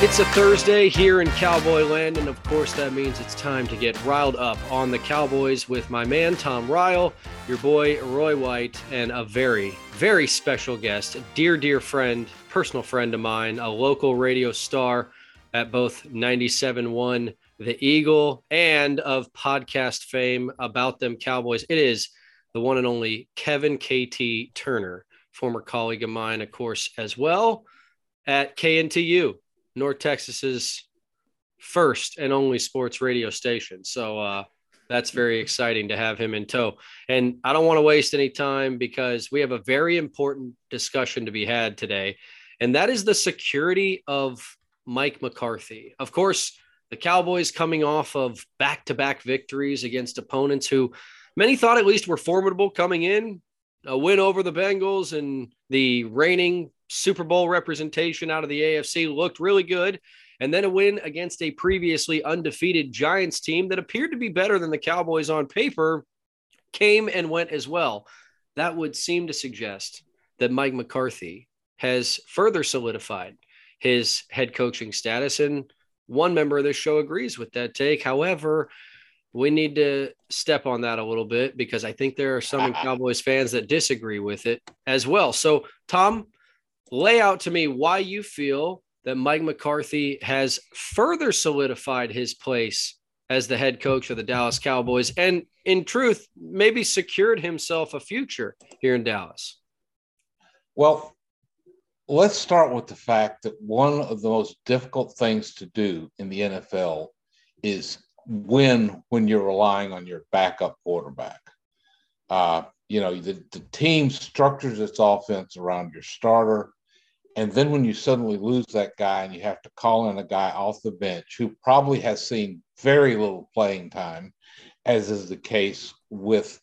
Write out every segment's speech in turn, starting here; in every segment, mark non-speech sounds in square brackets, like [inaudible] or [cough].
It's a Thursday here in Cowboy Land, and of course, that means it's time to get riled up on the Cowboys with my man, Tom Ryle, your boy, Roy White, and a very, very special guest, dear, dear friend, personal friend of mine, a local radio star at both 97.1 The Eagle and of podcast fame about them Cowboys. It is the one and only Kevin KT Turner, former colleague of mine, of course, as well at KNTU North Texas's first and only sports radio station. So uh, that's very exciting to have him in tow. And I don't want to waste any time because we have a very important discussion to be had today, and that is the security of Mike McCarthy. Of course, the Cowboys coming off of back to back victories against opponents who many thought at least were formidable coming in. A win over the Bengals and the reigning Super Bowl representation out of the AFC looked really good. And then a win against a previously undefeated Giants team that appeared to be better than the Cowboys on paper came and went as well. That would seem to suggest that Mike McCarthy has further solidified his head coaching status. And one member of this show agrees with that take. However, we need to step on that a little bit because I think there are some [laughs] Cowboys fans that disagree with it as well. So, Tom, lay out to me why you feel that Mike McCarthy has further solidified his place as the head coach of the Dallas Cowboys and, in truth, maybe secured himself a future here in Dallas. Well, let's start with the fact that one of the most difficult things to do in the NFL is win when you're relying on your backup quarterback. Uh, you know, the, the team structures its offense around your starter and then when you suddenly lose that guy and you have to call in a guy off the bench who probably has seen very little playing time, as is the case with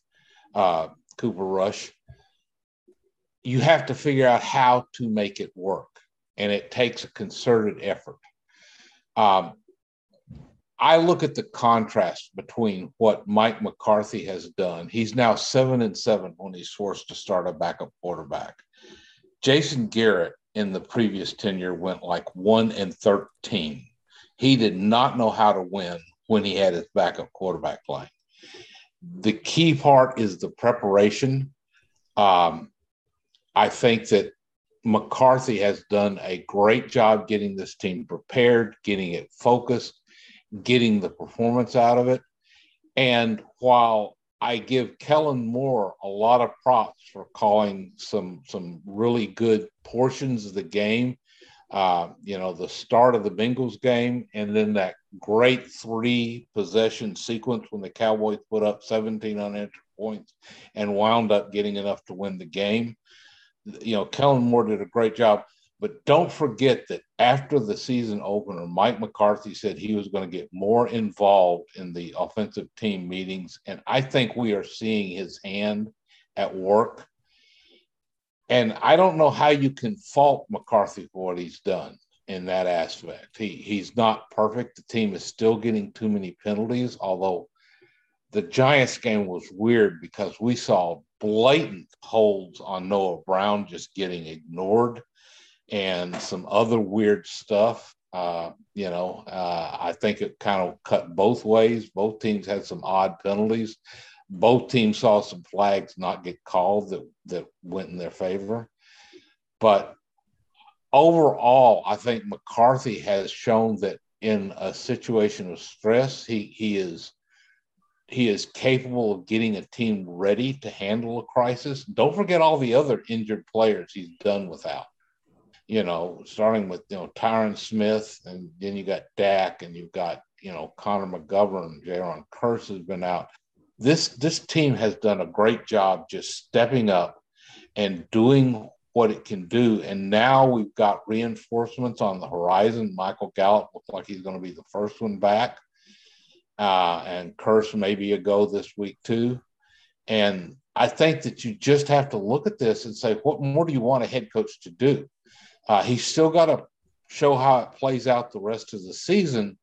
uh, Cooper Rush, you have to figure out how to make it work. And it takes a concerted effort. Um, I look at the contrast between what Mike McCarthy has done. He's now seven and seven when he's forced to start a backup quarterback. Jason Garrett in the previous tenure went like 1 and 13. He did not know how to win when he had his backup quarterback playing. The key part is the preparation. Um, I think that McCarthy has done a great job getting this team prepared, getting it focused, getting the performance out of it. And while I give Kellen Moore a lot of props for calling some some really good portions of the game. Uh, you know, the start of the Bengals game, and then that great three possession sequence when the Cowboys put up 17 unanswered points and wound up getting enough to win the game. You know, Kellen Moore did a great job. But don't forget that after the season opener, Mike McCarthy said he was going to get more involved in the offensive team meetings. And I think we are seeing his hand at work. And I don't know how you can fault McCarthy for what he's done in that aspect. He he's not perfect. The team is still getting too many penalties, although the Giants game was weird because we saw blatant holds on Noah Brown just getting ignored and some other weird stuff. Uh, you know, uh, I think it kind of cut both ways. Both teams had some odd penalties. Both teams saw some flags not get called that that went in their favor. But overall, I think McCarthy has shown that in a situation of stress, he he is he is capable of getting a team ready to handle a crisis. Don't forget all the other injured players he's done without. You know, starting with you know Tyron Smith, and then you got Dak, and you've got you know Connor McGovern, Jayron Kearse has been out. This this team has done a great job just stepping up and doing what it can do. And now we've got reinforcements on the horizon. Michael Gallup looks like he's going to be the first one back, uh, and Kearse maybe a go this week too. And I think that you just have to look at this and say, what more do you want a head coach to do? Uh, he's still got to show how it plays out the rest of the season.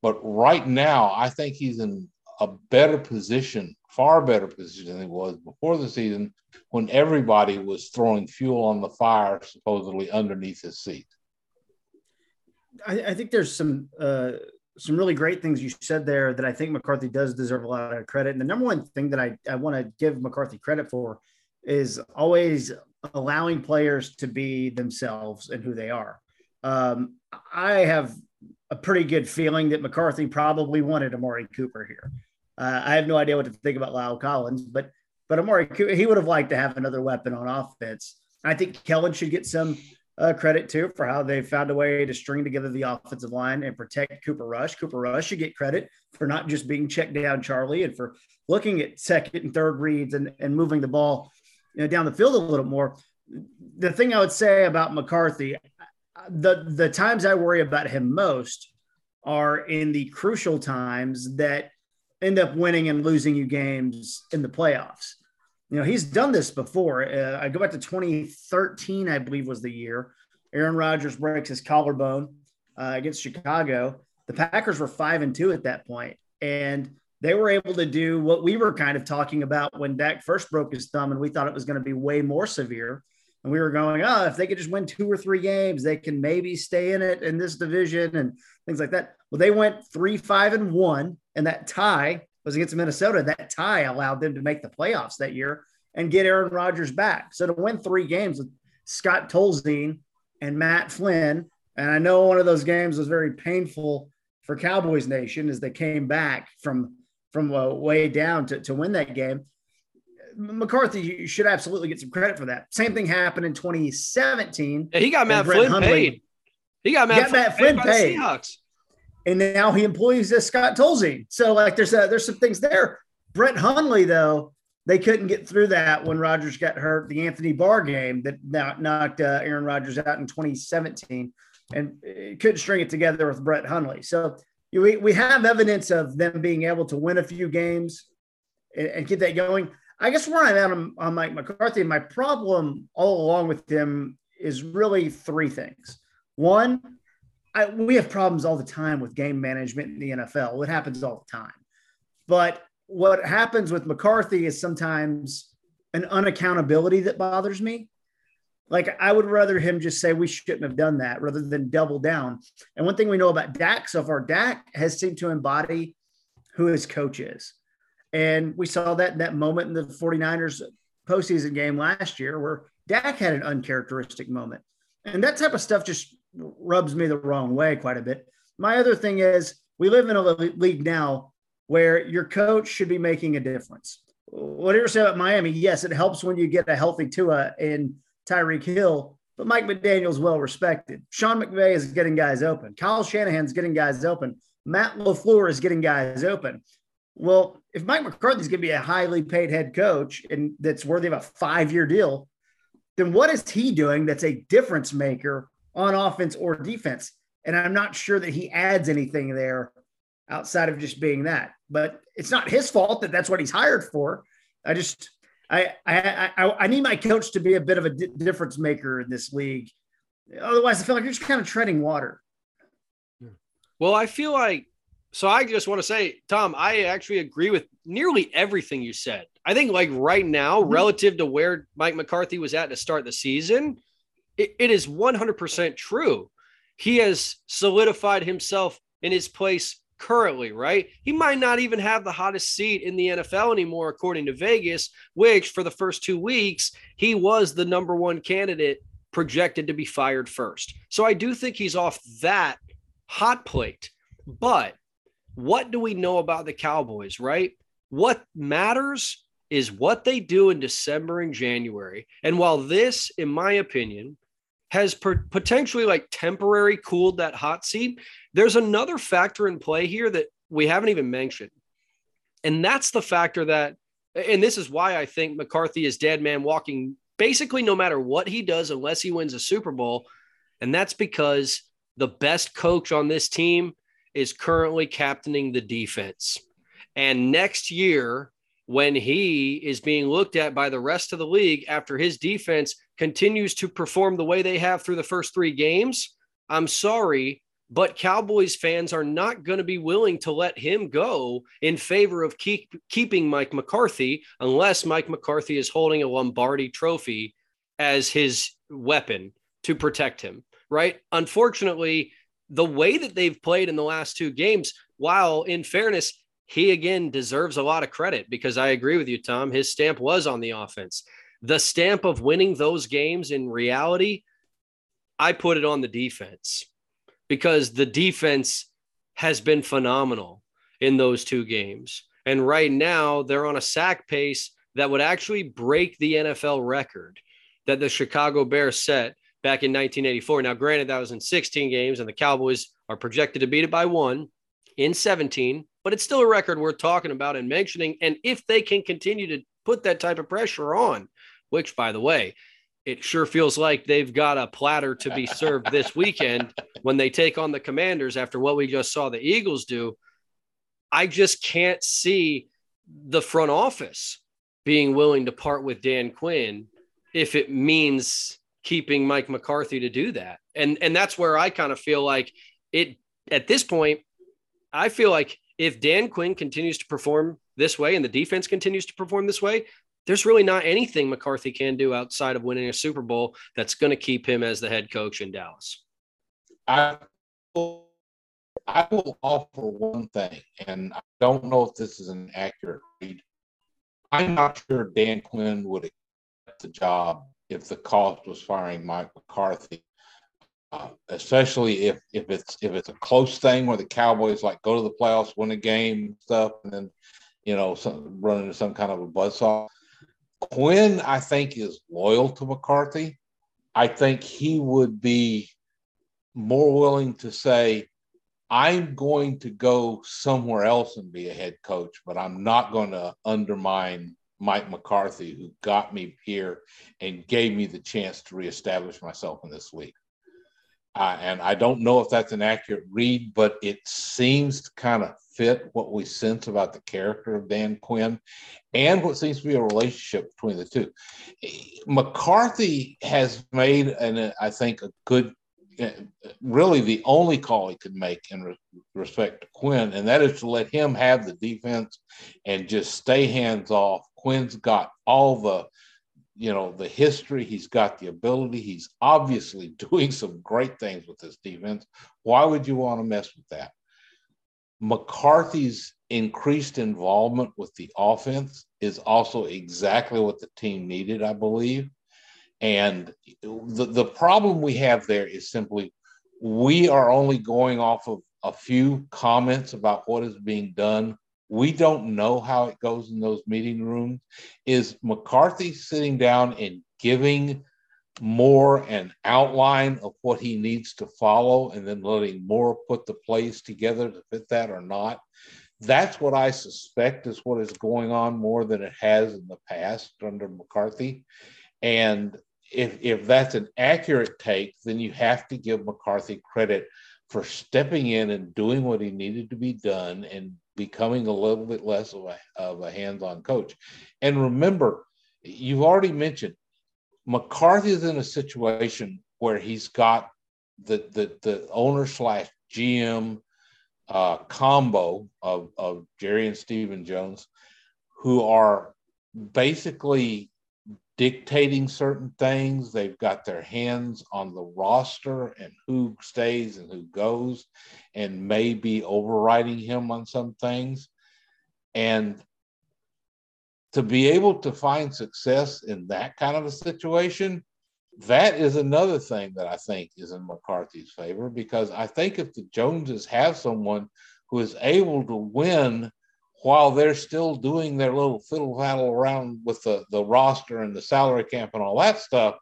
But right now, I think he's in a better position, far better position than he was before the season when everybody was throwing fuel on the fire, supposedly underneath his seat. I, I think there's some uh, some really great things you said there that I think McCarthy does deserve a lot of credit. And the number one thing that I, I want to give McCarthy credit for is always allowing players to be themselves and who they are. Um, I have a pretty good feeling that McCarthy probably wanted Amari Cooper here. Uh, I have no idea what to think about La'el Collins, but but Amari he would have liked to have another weapon on offense. I think Kellen should get some uh, credit too for how they found a way to string together the offensive line and protect Cooper Rush. Cooper Rush should get credit for not just being checked down Charlie and for looking at second and third reads and, and moving the ball you know, down the field a little more. The thing I would say about McCarthy, the the times I worry about him most are in the crucial times that end up winning and losing you games in the playoffs. You know, he's done this before. Uh, I go back to 2013, I believe was the year. Aaron Rodgers breaks his collarbone uh, against Chicago. The Packers were five and two at that point, and they were able to do what we were kind of talking about when Dak first broke his thumb, and we thought it was going to be way more severe. And we were going, oh, if they could just win two or three games, they can maybe stay in it in this division and things like that. Well, they went three, five, and one, and that tie was against Minnesota. That tie allowed them to make the playoffs that year and get Aaron Rodgers back. So to win three games with Scott Tolzien and Matt Flynn, and I know one of those games was very painful for Cowboys Nation as they came back from from uh, way down to, to win that game. McCarthy should absolutely get some credit for that. Same thing happened in 2017. Yeah, he got Matt Flynn Hundley, paid. He got Matt, got Matt Flynn paid. paid. Seahawks. And now he employs this Scott Tolzien. So like there's a, there's some things there. Brett Hundley though, they couldn't get through that when Rodgers got hurt. The Anthony Barr game that knocked uh, Aaron Rodgers out in 2017, and couldn't string it together with Brett Hundley. So we, we have evidence of them being able to win a few games and, and get that going. I guess where I'm at on, on Mike McCarthy, my problem all along with him is really three things. One, I, we have problems all the time with game management in the NFL. It happens all the time. But what happens with McCarthy is sometimes an unaccountability that bothers me. Like I would rather him just say we shouldn't have done that rather than double down. And one thing we know about Dak so far, Dak has seemed to embody who his coach is. And we saw that in that moment in the 49ers postseason game last year where Dak had an uncharacteristic moment. And that type of stuff just rubs me the wrong way quite a bit. My other thing is we live in a league now where your coach should be making a difference. Whatever say about Miami, yes, it helps when you get a healthy Tua and Tyreek Hill, but Mike McDaniel's well respected. Sean McVay is getting guys open. Kyle Shanahan's getting guys open. Matt LaFleur is getting guys open. Well, if Mike McCarthy's going to be a highly paid head coach and that's worthy of a five year deal, then what is he doing that's a difference maker on offense or defense? And I'm not sure that he adds anything there outside of just being that. But it's not his fault that that's what he's hired for. I just I I I, I need my coach to be a bit of a di- difference maker in this league. Otherwise, I feel like you're just kind of treading water. Well, I feel like so. I just want to say, Tom, I actually agree with nearly everything you said. I think like right now, mm-hmm. relative to where Mike McCarthy was at to start the season, it, it is 100% true. He has solidified himself in his place currently, right? He might not even have the hottest seat in the NFL anymore, according to Vegas, which for the first two weeks, he was the number one candidate projected to be fired first. So I do think he's off that hot plate. But what do we know about the Cowboys, right? What matters is what they do in December and January. And while this, in my opinion, has per- potentially like temporary cooled that hot seat. There's another factor in play here that we haven't even mentioned. And that's the factor that, and this is why I think McCarthy is dead man walking basically no matter what he does, unless he wins a Super Bowl. And that's because the best coach on this team is currently captaining the defense. And next year, when he is being looked at by the rest of the league after his defense continues to perform the way they have through the first three games, I'm sorry, but Cowboys fans are not going to be willing to let him go in favor of keep, keeping Mike McCarthy unless Mike McCarthy is holding a Lombardi trophy as his weapon to protect him, right? Unfortunately, the way that they've played in the last two games, while in fairness, he again deserves a lot of credit because I agree with you, Tom. His stamp was on the offense. The stamp of winning those games in reality, I put it on the defense because the defense has been phenomenal in those two games. And right now, they're on a sack pace that would actually break the NFL record that the Chicago Bears set back in 1984. Now, granted, that was in 16 games, and the Cowboys are projected to beat it by one in 17, but it's still a record worth talking about and mentioning. And if they can continue to put that type of pressure on, which, by the way, it sure feels like they've got a platter to be served this [laughs] weekend when they take on the commanders after what we just saw the Eagles do. I just can't see the front office being willing to part with Dan Quinn if it means keeping Mike McCarthy to do that. And and that's where I kind of feel like it at this point I feel like if Dan Quinn continues to perform this way and the defense continues to perform this way, there's really not anything McCarthy can do outside of winning a Super Bowl that's going to keep him as the head coach in Dallas. I will, I will offer one thing, and I don't know if this is an accurate read. I'm not sure Dan Quinn would accept the job if the cost was firing Mike McCarthy. Uh, especially if if it's if it's a close thing where the Cowboys like go to the playoffs, win a game, stuff, and then you know some, run into some kind of a buzzsaw. Quinn, I think, is loyal to McCarthy. I think he would be more willing to say, I'm going to go somewhere else and be a head coach, but I'm not going to undermine Mike McCarthy, who got me here and gave me the chance to reestablish myself in this league. Uh, and I don't know if that's an accurate read, but it seems to kind of fit what we sense about the character of Dan Quinn and what seems to be a relationship between the two. McCarthy has made, and I think, a good, really the only call he could make in re- respect to Quinn, and that is to let him have the defense and just stay hands off. Quinn's got all the you know the history he's got the ability he's obviously [laughs] doing some great things with this defense why would you want to mess with that McCarthy's increased involvement with the offense is also exactly what the team needed, I believe. And the, the problem we have there is simply we are only going off of a few comments about what is being done. We don't know how it goes in those meeting rooms. Is McCarthy sitting down and giving Moore an outline of what he needs to follow and then letting Moore put the plays together to fit that or not. That's what I suspect is what is going on more than it has in the past under McCarthy. And if, if that's an accurate take, then you have to give McCarthy credit for stepping in and doing what he needed to be done and becoming a little bit less of a, of a hands on coach. And remember, you've already mentioned McCarthy's in a situation where he's got the the, the owner slash GM uh, combo of, of Jerry and Stephen Jones, who are basically dictating certain things. They've got their hands on the roster and who stays and who goes, and maybe overriding him on some things. And to be able to find success in that kind of a situation, that is another thing that I think is in McCarthy's favor because I think if the Joneses have someone who is able to win while they're still doing their little fiddle faddle around with the, the roster and the salary cap and all that stuff,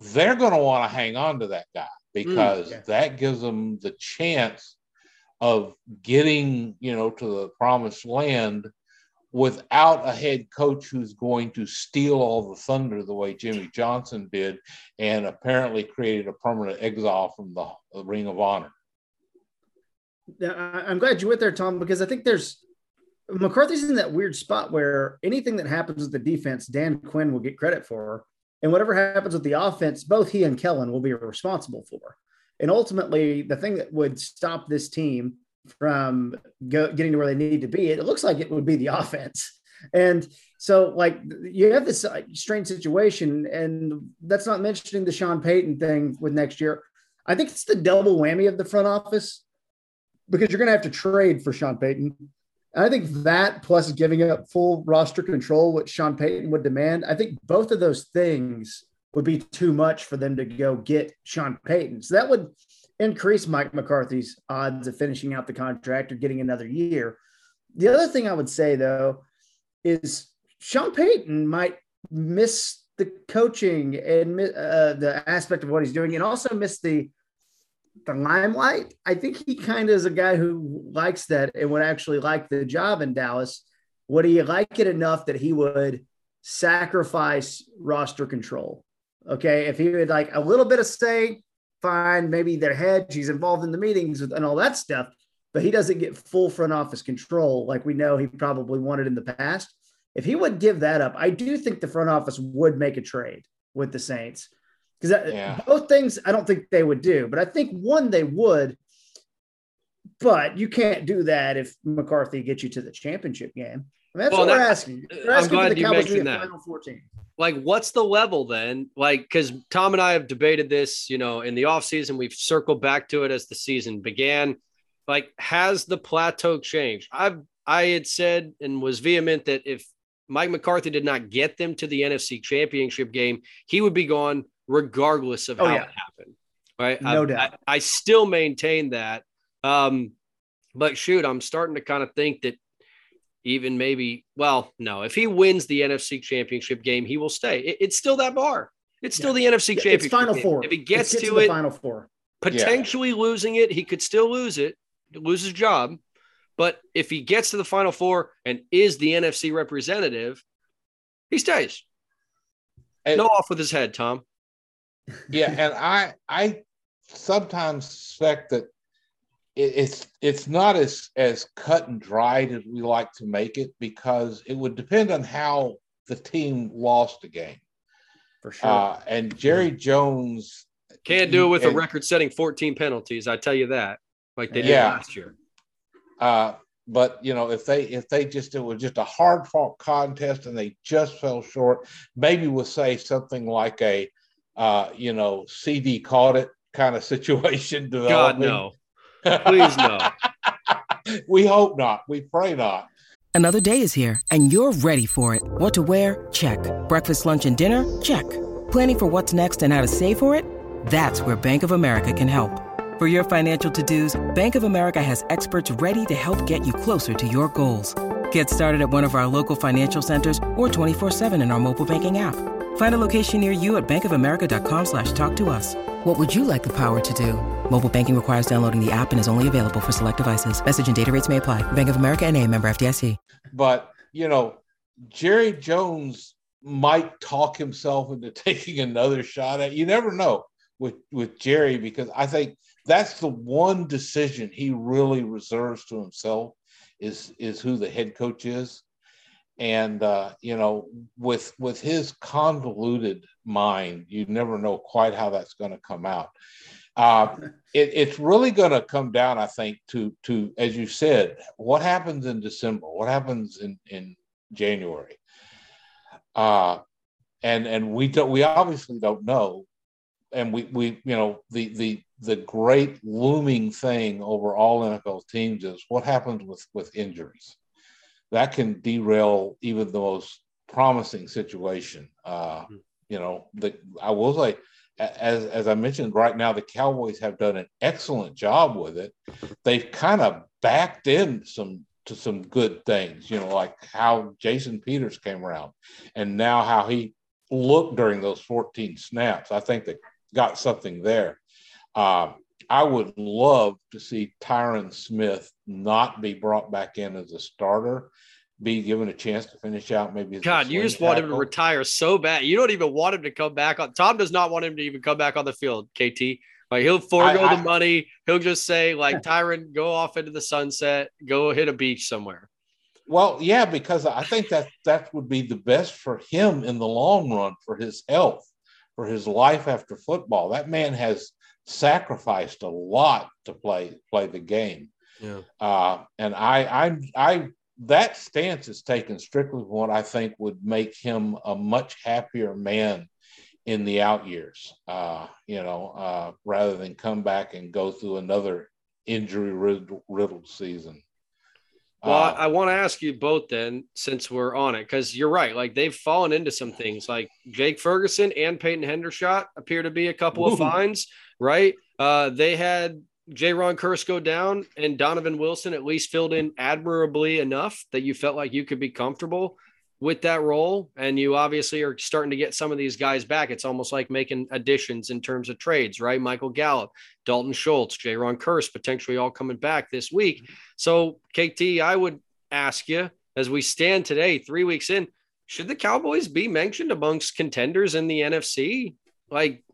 they're going to want to hang on to that guy because mm, yeah. that gives them the chance of getting, you know, to the promised land without a head coach who's going to steal all the thunder the way Jimmy Johnson did and apparently created a permanent exile from the, the Ring of Honor. Yeah, I'm glad you went there, Tom, because I think there's McCarthy's in that weird spot where anything that happens with the defense, Dan Quinn will get credit for. And whatever happens with the offense, both he and Kellen will be responsible for. And ultimately, the thing that would stop this team from go, getting to where they need to be, it looks like it would be the [laughs] offense. And so, like, you have this uh, strange situation, and that's not mentioning the Sean Payton thing with next year. I think it's the double whammy of the front office because you're going to have to trade for Sean Payton. And I think that plus giving up full roster control, which Sean Payton would demand, I think both of those things would be too much for them to go get Sean Payton. So that would increase Mike McCarthy's odds of finishing out the contract or getting another year. The other thing I would say, though, is Sean Payton might miss the coaching and uh, the aspect of what he's doing and also miss the the limelight. I think he kind of is a guy who likes that and would actually like the job in Dallas. Would he like it enough that he would sacrifice roster control? Okay. If he would like a little bit of say, fine, maybe their head, he's involved in the meetings and all that stuff, but he doesn't get full front office control like we know he probably wanted in the past. If he would give that up, I do think the front office would make a trade with the Saints because yeah. both things I don't think they would do, but I think one they would. But you can't do that if McCarthy gets you to the championship game. I mean, that's well, what that, uh, we're asking. We're asking I'm glad you mentioned that. Final 14. Like, what's the level then? Like, because Tom and I have debated this, you know, in the offseason, we've circled back to it as the season began. Like, has the plateau changed? I've I had said and was vehement that if Mike McCarthy did not get them to the NFC championship game, he would be gone regardless of oh, how yeah. it happened. Right. No I, doubt. I, I, still maintain that. Um, but shoot, I'm starting to kind of think that even maybe, well, no, if he wins the NFC championship game, he will stay. It, it's still that bar. It's still yeah. the NFC championship. It's final game. four. If he gets, to, to, it, final four, potentially yeah. losing it, he could still lose it, lose his job. But if he gets to the final four and is the NFC representative, he stays. And, no off with his head, Tom. Yeah, and I I sometimes suspect that it, it's it's not as as cut and dried as we like to make it because it would depend on how the team lost the game. For sure. Uh, and Jerry Jones can't do it with and, a record-setting 14 penalties. I tell you that, like they did yeah. last year. Uh, but you know if they if they just it was just a hard fought contest and they just fell short maybe we'll say something like a uh, you know CeeDee caught it kind of [laughs] situation god no. Please no. [laughs] We hope not. We pray not. Another day is here and you're ready for it. What to wear? Check. Breakfast lunch and dinner? Check. Planning for what's next and how to save for it? That's where bank of america can help. For your financial to-dos, Bank of America has experts ready to help get you closer to your goals. Get started at one of our local financial centers or 24-7 in our mobile banking app. Find a location near you at bankofamerica.com slash talk to us. What would you like the power to do? Mobile banking requires downloading the app and is only available for select devices. Message and data rates may apply. Bank of America and a member FDIC. But, you know, Jerry Jones might talk himself into [laughs] taking another shot at You never know with, with Jerry because I think – that's the one decision he really reserves to himself is is who the head coach is and uh, you know with with his convoluted mind you never know quite how that's going to come out. Uh, it, it's really going to come down i think to to as you said what happens in december? What happens in in january? Uh, and and we don't we obviously don't know. And we we you know the the the great looming thing over all NFL teams is what happens with with injuries. That can derail even the most promising situation. Uh, hmm. you know, the, I will say, as as I mentioned, right now the Cowboys have done an excellent job with it. They've kind of backed in some to some good things. You know, like how Jason Peters came around, and now how he looked during those 14 snaps. I think they got something there. Uh, I would love to see Tyron Smith not be brought back in as a starter, be given a chance to finish out maybe. God, you just want him to retire so bad. You don't even want him to come back on. Tom does not want him to even come back on the field. KT, like he'll forego I, I, the money. He'll just say like Tyron, go off into the sunset, go hit a beach somewhere. Well, yeah, because I think that that would be the best for him in the long run for his health, for his life after football. That man has sacrificed a lot to play play the game. Yeah. Uh, and I, I, I, that stance is taken strictly from what I think would make him a much happier man in the out years. Uh, you know, uh, rather than come back and go through another injury riddled season. Well, uh, I want to ask you both then, since we're on it, because you're right. Like they've fallen into some things. Like Jake Ferguson and Peyton Hendershot appear to be a couple ooh. of fines right? Uh, they had Jayron Kearse go down, and Donovan Wilson at least filled in admirably enough that you felt like you could be comfortable with that role. And you obviously are starting to get some of these guys back. It's almost like making additions in terms of trades, right? Michael Gallup, Dalton Schultz, Jayron Kearse potentially all coming back this week. So, KT, I would ask you as we stand today, three weeks in, should the Cowboys be mentioned amongst contenders in the NFC? Like,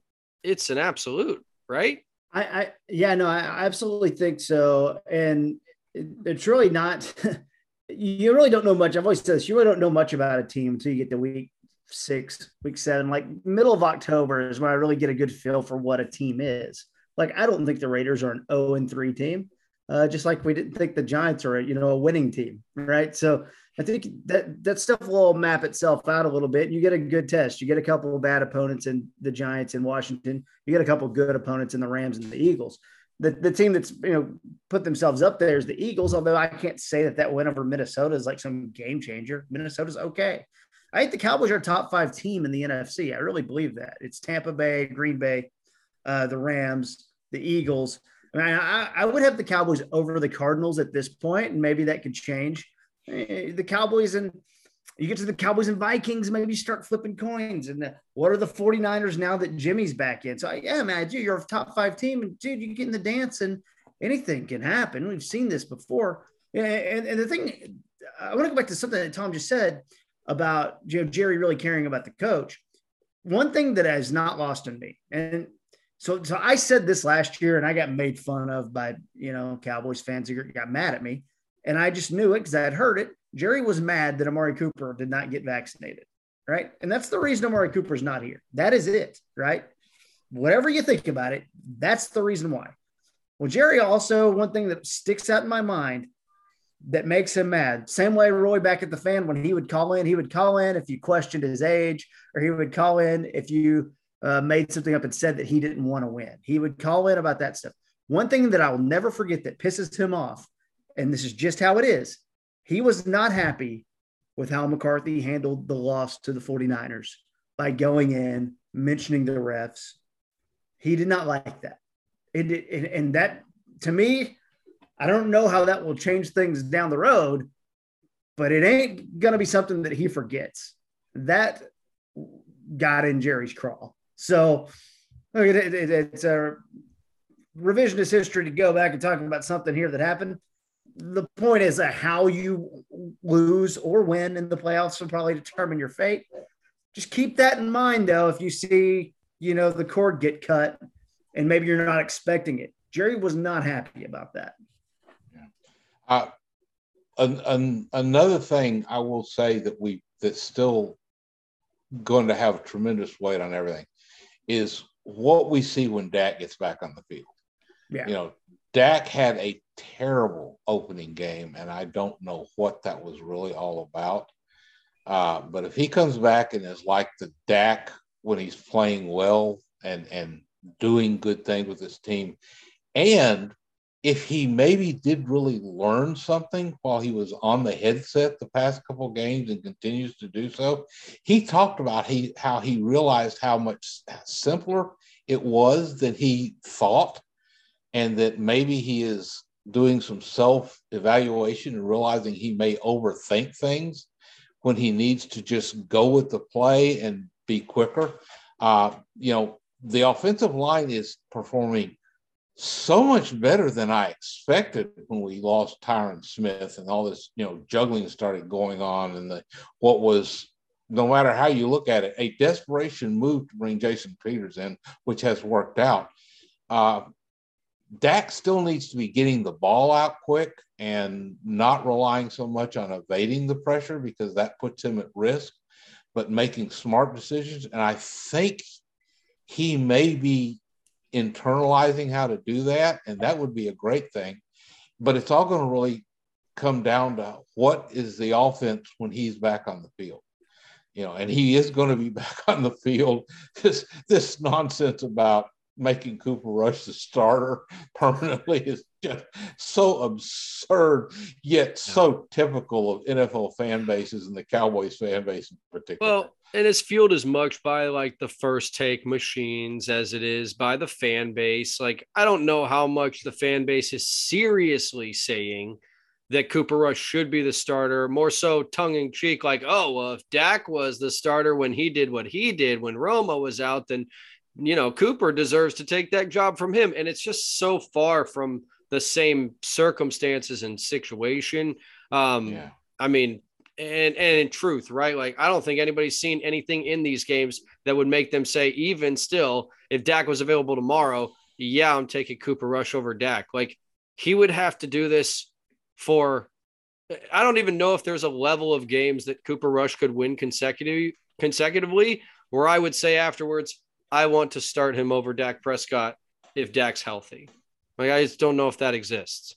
it's an absolute right? I, I yeah, no, I absolutely think so. And it, it's really not, [laughs] you really don't know much. I've always said this, you really don't know much about a team until you get to week six, week seven, like middle of October is when I really get a good feel for what a team is. Like, I don't think the Raiders are an 0 and 3 team. Uh, just like we didn't think the Giants are, you know, a winning team, right? So I think that that stuff will map itself out a little bit. You get a good test. You get a couple of bad opponents in the Giants in Washington. You get a couple of good opponents in the Rams and the Eagles. The, the team that's you know put themselves up there is the Eagles. Although I can't say that that win over Minnesota is like some game changer. Minnesota's okay. I think the Cowboys are top five team in the NFC. I really believe that. It's Tampa Bay, Green Bay, uh, the Rams, the Eagles. I, mean, I, I would have the Cowboys over the Cardinals at this point, and maybe that could change. Eh, the Cowboys and you get to the Cowboys and Vikings, maybe start flipping coins. And the, what are the 49ers now that Jimmy's back in? So, yeah, man, dude, you're a top five team. And, dude, you get in the dance and anything can happen. We've seen this before. And, and, and the thing, I want to go back to something that Tom just said about you know, Jerry really caring about the coach. One thing that has not lost on me, and so, so I said this last year and I got made fun of by, you know, Cowboys fans who got mad at me and I just knew it because I had heard it. Jerry was mad that Amari Cooper did not get vaccinated, right? And that's the reason Amari Cooper is not here. That is it, right? Whatever you think about it, that's the reason why. Well, Jerry also, one thing that sticks out in my mind that makes him mad, same way Roy back at the fan, when he would call in, he would call in if you questioned his age, or he would call in if you uh, made something up and said that he didn't want to win. He would call in about that stuff. One thing that I will never forget that pisses him off and this is just how it is. He was not happy with how McCarthy handled the loss to the 49ers by going in, mentioning the refs. He did not like that. And, that, to me, I don't know how that will change things down the road, but it ain't going to be something that he forgets. That got in Jerry's crawl. So it, it's a revisionist history to go back and talk about something here that happened the point is that how you lose or win in the playoffs will probably determine your fate. Just keep that in mind, though, if you see, you know, the cord get cut and maybe you're not expecting it. Jerry was not happy about that. Yeah. Uh, an, an, another thing I will say that we that's still going to have tremendous weight on everything is what we see when Dak gets back on the field. Yeah. You know, Dak had a terrible opening game, and I don't know what that was really all about. Uh, but if he comes back and is like the Dak when he's playing well and and doing good things with his team, and if he maybe did really learn something while he was on the headset the past couple games and continues to do so, he talked about he how he realized how much simpler it was than he thought and that maybe he is doing some self evaluation and realizing he may overthink things when he needs to just go with the play and be quicker. Uh, you know, the offensive line is performing so much better than I expected when we lost Tyron Smith and all this, you know, juggling started going on and the what was no matter how you look at it, a desperation move to bring Jason Peters in, which has worked out. Uh, Dak still needs to be getting the ball out quick and not relying so much on evading the pressure because that puts him at risk, but making smart decisions. And I think he may be internalizing how to do that, and that would be a great thing. But it's all going to really come down to what is the offense when he's back on the field. You know, and he is going to be [laughs] back on the field. This this nonsense about making Cooper Rush the starter [laughs] permanently is just so absurd, yet so typical of NFL fan bases and the Cowboys fan base in particular. Well, and it's fueled as much by like the first take machines as it is by the fan base. Like, I don't know how much the fan base is seriously saying that Cooper Rush should be the starter, more so tongue in cheek, like, oh, well, if Dak was the starter when he did what he did when Romo was out, then, you know, Cooper deserves to take that job from him. And it's just so far from the same circumstances and situation. Um, yeah. I mean, and and in truth, right? Like I don't think anybody's seen anything in these games that would make them say, even still, if Dak was available tomorrow, yeah, I'm taking Cooper Rush over Dak. Like he would have to do this for I don't even know if there's a level of games that Cooper Rush could win consecutive consecutively where I would say afterwards, I want to start him over Dak Prescott if Dak's healthy. Like I just don't know if that exists.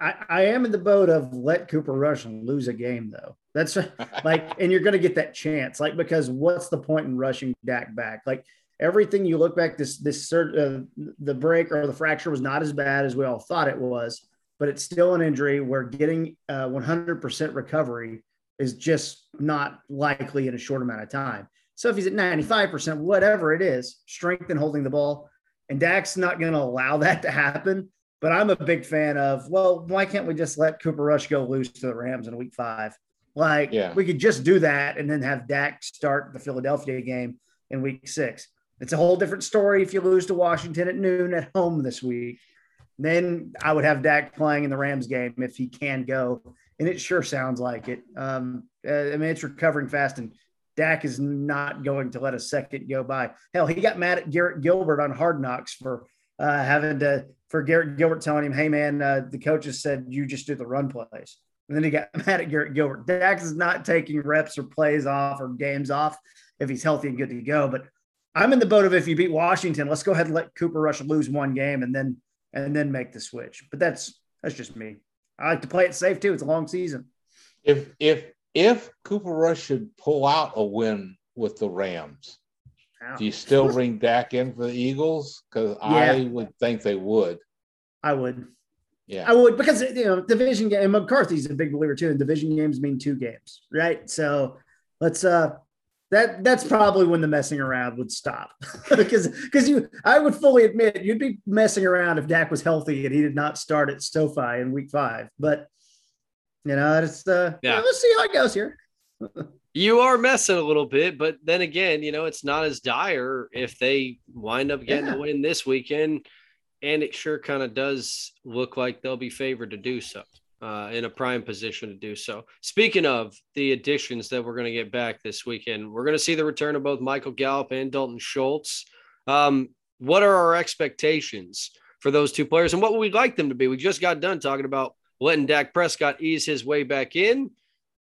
I, I am in the boat of let Cooper Rush lose a game though. That's [laughs] like, and you're going to get that chance, like because what's the point in rushing Dak back? Like everything you look back, this this uh, the break or the fracture was not as bad as we all thought it was, but it's still an injury. Where getting uh, 100% recovery is just not likely in a short amount of time. So if he's at 95%, whatever it is, strength and holding the ball, and Dak's not going to allow that to happen but I'm a big fan of, well, why can't we just let Cooper Rush go loose to the Rams in week five? Like, yeah. we could just do that and then have Dak start the Philadelphia game in week six. It's a whole different story if you lose to Washington at noon at home this week. Then I would have Dak playing in the Rams game if he can go. And it sure sounds like it. Um, uh, I mean, it's recovering fast, and Dak is not going to let a second go by. Hell, he got mad at Garrett Gilbert on Hard Knocks for uh, having to for Garrett Gilbert telling him, "Hey man, uh, the coaches said you just do the run plays." And then he got [laughs] mad at Garrett Gilbert. Dak's is not taking reps or plays off or games off if he's healthy and good to go. But I'm in the boat of if you beat Washington, let's go ahead and let Cooper Rush lose one game and then and then make the switch. But that's that's just me. I like to play it safe too. It's a long season. If if if Cooper Rush should pull out a win with the Rams, do you still bring Dak in for the Eagles? Because yeah. I would think they would. I would. Yeah, I would because you know division game. McCarthy's a big believer too, and division games mean two games, right? So let's uh that that's probably when the messing around would stop [laughs] because because you I would fully admit you'd be messing around if Dak was healthy and he did not start at SoFi in Week Five, but you know it's uh yeah. let's see how it goes here. [laughs] you are messing a little bit, but then again, you know, it's not as dire if they wind up getting yeah. a win this weekend. And it sure kind of does look like they'll be favored to do so, uh, in a prime position to do so. Speaking of the additions that we're going to get back this weekend, we're going to see the return of both Michael Gallup and Dalton Schultz. Um, what are our expectations for those two players and what would we like them to be? We just got done talking about letting Dak Prescott ease his way back in.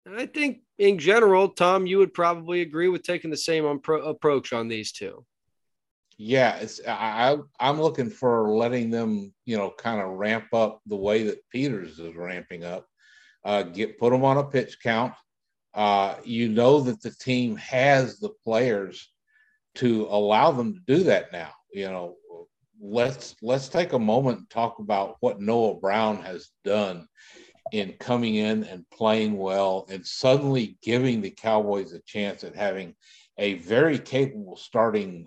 I think in general, Tom, you would probably agree with taking the same approach on these two. Yeah, it's I I'm looking for letting them, you know, kind of ramp up the way that Peters is ramping up. Uh, get put them on a pitch count. Uh, you know that the team has the players to allow them to do that now. You know, let's let's take a moment and talk about what Noah Brown has done in coming in and playing well and suddenly giving the Cowboys a chance at having a very capable starting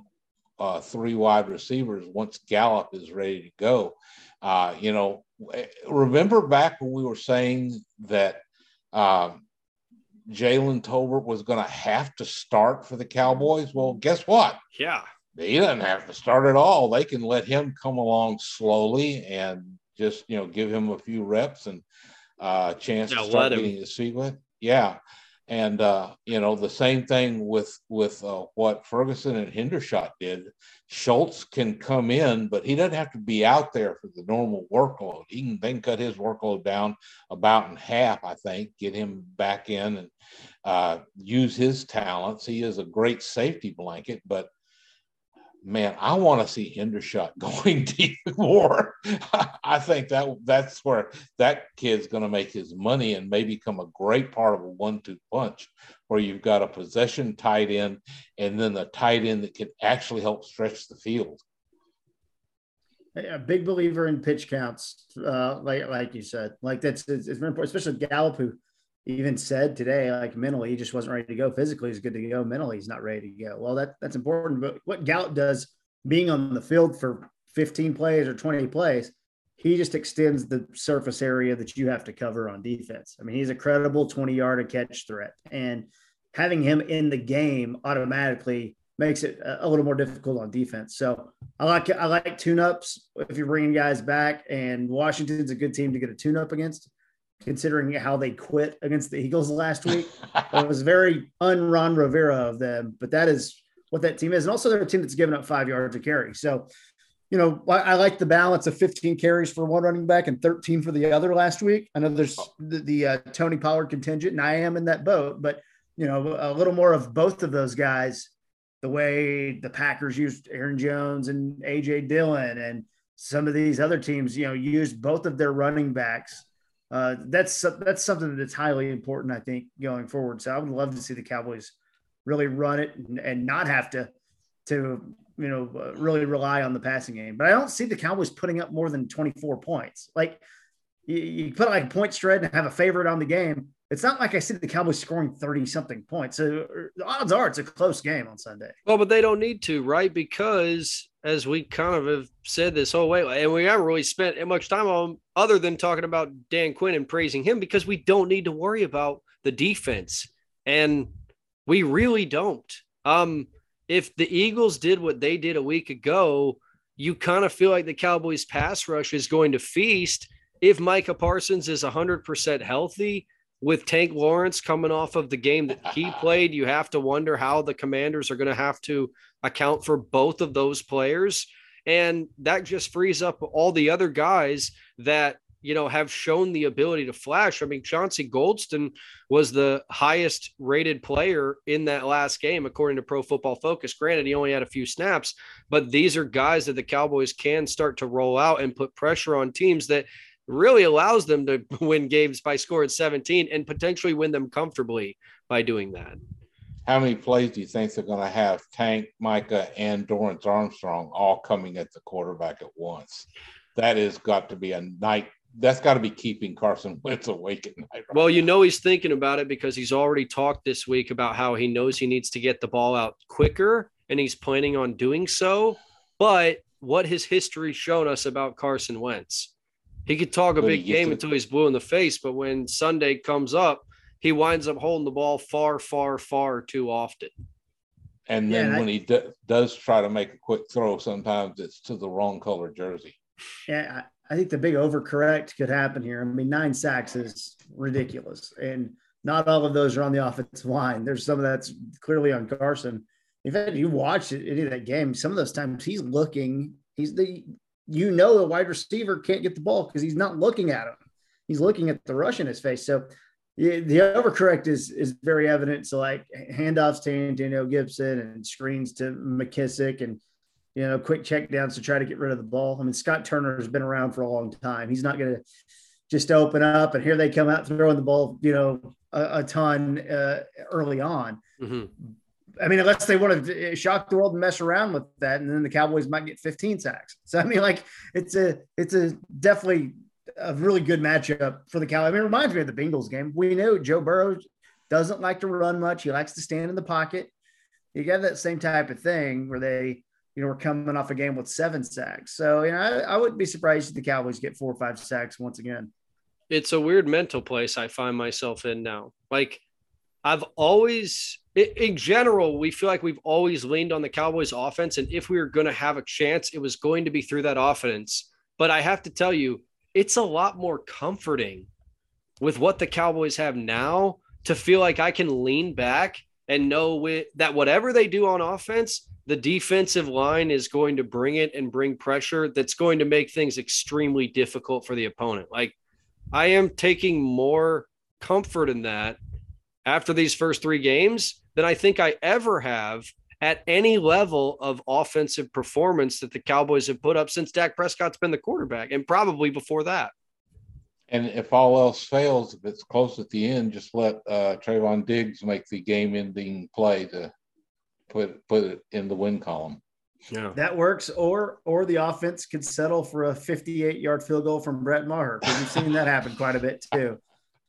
uh, three wide receivers once Gallup is ready to go. Uh, you know, remember back when we were saying that um, Jalen Tolbert was going to have to start for the Cowboys. Well, guess what? Yeah. He doesn't have to start at all. They can let him come along slowly and just, you know, give him a few reps and a uh, chance to start getting feet with. Yeah. And uh, you know the same thing with with uh, what Ferguson and Hendershot did. Schultz can come in, but he doesn't have to be out there for the normal workload. He can then cut his workload down about in half, I think, get him back in and uh, use his talents. He is a great safety blanket, but man, I want to see Hendershot [laughs] going deep more. I think that that's where that kid's going to make his money and may become a great part of a one-two punch, where you've got a possession tight end and then a tight end that can actually help stretch the field. A big believer in pitch counts, uh, like like you said, like that's it's, very important, especially Gallup, who even said today, like mentally, he just wasn't ready to go. Physically, he's good to go. Mentally, he's not ready to go. Well, that that's important. But what Gallup does, being on the field for 15 plays or 20 plays, he just extends the surface area that you have to cover on defense. I mean, he's a credible 20 yard a catch threat, and having him in the game automatically makes it a little more difficult on defense. So I like I like tune ups if you're bringing guys back, and Washington's a good team to get a tune up against considering how they quit against the Eagles last week. it was very un Ron Rivera of them, but that is what that team is. And also they're a team that's given up five yards of carry. So, you know, I, I, like the balance of 15 carries for one running back and 13 for the other last week. I know there's the, the uh, Tony Pollard contingent, and I am in that boat, but you know, a little more of both of those guys, the way the Packers used Aaron Jones and AJ Dillon and some of these other teams, you know, used both of their running backs uh, that's that's something that's highly important, I think, going forward. So I would love to see the Cowboys really run it and, and not have to to you know uh, really rely on the passing game. But I don't see the Cowboys putting up more than 24 points. Like you, you put like a point spread and have a favorite on the game. It's not like I see the Cowboys scoring 30 something points. So the odds are it's a close game on Sunday. Well, but they don't need to, right? Because as we kind of have said this whole way, and we haven't really spent much time on other than talking about Dan Quinn and praising him because we don't need to worry about the defense. And we really don't. Um, if the Eagles did what they did a week ago, you kind of feel like the Cowboys pass rush is going to feast. If Micah Parsons is 100% healthy, with Tank Lawrence coming off of the game that he played, you have to wonder how the commanders are going to have to account for both of those players. And that just frees up all the other guys that, you know, have shown the ability to flash. I mean, Chauncey Golston was the highest rated player in that last game, according to Pro Football Focus. Granted, he only had a few snaps, but these are guys that the Cowboys can start to roll out and put pressure on teams that really allows them to [laughs] win games by scoring 17 and potentially win them comfortably by doing that. How many plays do you think they're going to have Tank, Micah, and Dorance Armstrong all coming at the quarterback at once? That has got to be a night. That's got to be keeping Carson [laughs] Wentz awake at night. Right well, you know he's thinking about it because he's already talked this week about how he knows he needs to get the ball out quicker, and he's planning on doing so. But what has history shown us about Carson Wentz? He could talk a big game to... until he's blue in the face, but when Sunday comes up, he winds up holding the ball far, far, far too often. And then yeah, when I... he d- does try to make a quick throw, sometimes it's to the wrong color jersey. Yeah, I think the big overcorrect could happen here. I mean, nine sacks is ridiculous, and not all of those are on the offensive line. There's some of that's clearly on Carson. In fact, you watch any of that game, some of those times he's looking. He's the you know the wide receiver can't get the ball because he's not looking at him. He's looking at the rush in his face. So the, overcorrect is is very evident. So like handoffs to Antonio Gibson and screens to McKissic and you know quick check downs to try to get rid of the ball. I mean Scott Turner has been around for a long time. He's not going to just open up and here they come out throwing the ball you know a, a ton uh, early on. Mm-hmm. I mean, unless they want to uh, shock the world and mess around with that, and then the Cowboys might get 15 sacks. [laughs] So I mean, like it's a it's a definitely a really good matchup for the Cowboys. I mean, it reminds me of the Bengals game. We know Joe Burrow doesn't like to run much. He likes to stand in the pocket. You got that same type of thing where they, you know, were coming off a game with seven sacks. So you know, I, I wouldn't be surprised if the Cowboys get four or five sacks once again. It's a weird mental place I find myself in now. Like I've always, in general, we feel like we've always leaned on the Cowboys offense. And if we were going to have a chance, it was going to be through that offense. But I have to tell you, it's a lot more comforting with what the Cowboys have now to feel like I can lean back and know that whatever they do on offense, the defensive line is going to bring it and bring pressure that's going to make things extremely difficult for the opponent. Like I am taking more comfort in that after these first three games than I think I ever have at any level of offensive performance that the Cowboys have put up since Dak Prescott's been the quarterback and probably before that. And if all else fails, if it's close at the end, just let uh, Trevon Diggs make the game-ending play to put put it in the win column. Yeah, that works. Or or the offense could settle for a 58-yard field goal from Brett Maher because we've seen that happen quite a bit too.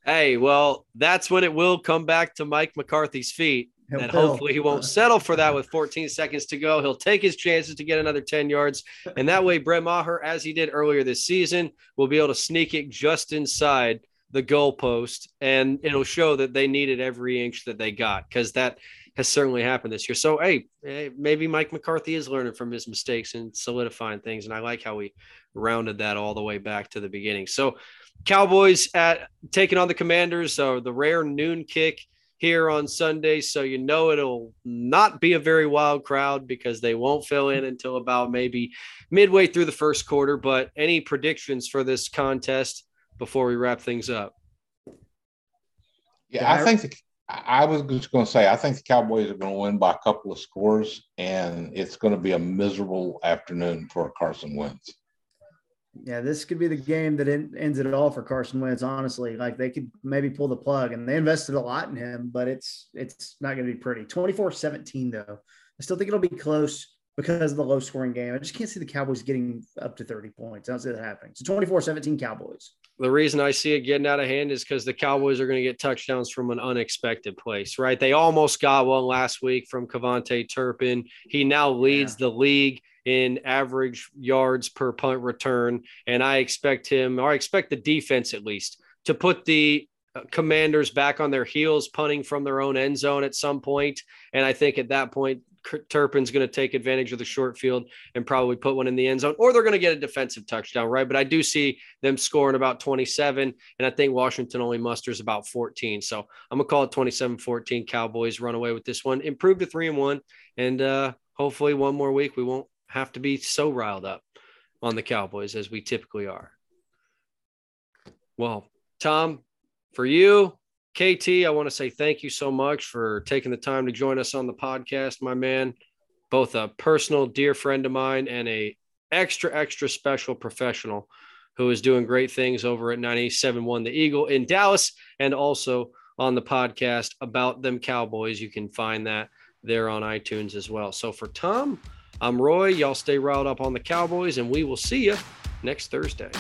Hey, well, that's when it will come back to Mike McCarthy's feet. He'll and hopefully he won't settle for that with 14 seconds to go. He'll take his chances to get another 10 yards. And that way, Brett Maher, as he did earlier this season, will be able to sneak it just inside the goalpost. And it'll show that they needed every inch that they got because that has certainly happened this year. So, hey, eh, maybe Mike McCarthy is learning from his mistakes and solidifying things. And I like how we rounded that all the way back to the beginning. So, Cowboys at taking on the Commanders. So, the rare noon kick here on Sunday. So you know it'll not be a very wild crowd because they won't fill in until about maybe midway through the first quarter. But any predictions for this contest before we wrap things up? Yeah, I think the, I was just going to say I think the Cowboys are going to win by a couple of scores, and it's going to be a miserable afternoon for Carson Wentz. Yeah, this could be the game that ends it all for Carson Wentz. Honestly, like they could maybe pull the plug, and they invested a lot in him, but it's it's not going to be pretty. 24-17 though. I still think it'll be close because of the low scoring game. I just can't see the Cowboys getting up to 30 points. I don't see that happening. So 24-17 Cowboys. The reason I see it getting out of hand is because the Cowboys are going to get touchdowns from an unexpected place, right? They almost got one last week from KaVontae Turpin. He now leads yeah. the league in average yards per punt return. And I expect him, or I expect the defense at least, to put the commanders back on their heels, punting from their own end zone at some point. And I think at that point, Turpin's going to take advantage of the short field and probably put one in the end zone, or they're going to get a defensive touchdown, right? But I do see them scoring about 27, and I think Washington only musters about 14. So I'm going to call it 27 14. Cowboys run away with this one, improve to three and one, and uh, hopefully one more week we won't have to be so riled up on the Cowboys as we typically are. Well, Tom, for you, KT, I want to say thank you so much for taking the time to join us on the podcast, my man. Both a personal dear friend of mine and a extra extra special professional who is doing great things over at 97.1 The Eagle in Dallas and also on the podcast about them Cowboys. You can find that there on iTunes as well. So for Tom, I'm Roy. Y'all stay riled up on the Cowboys, and we will see you next Thursday.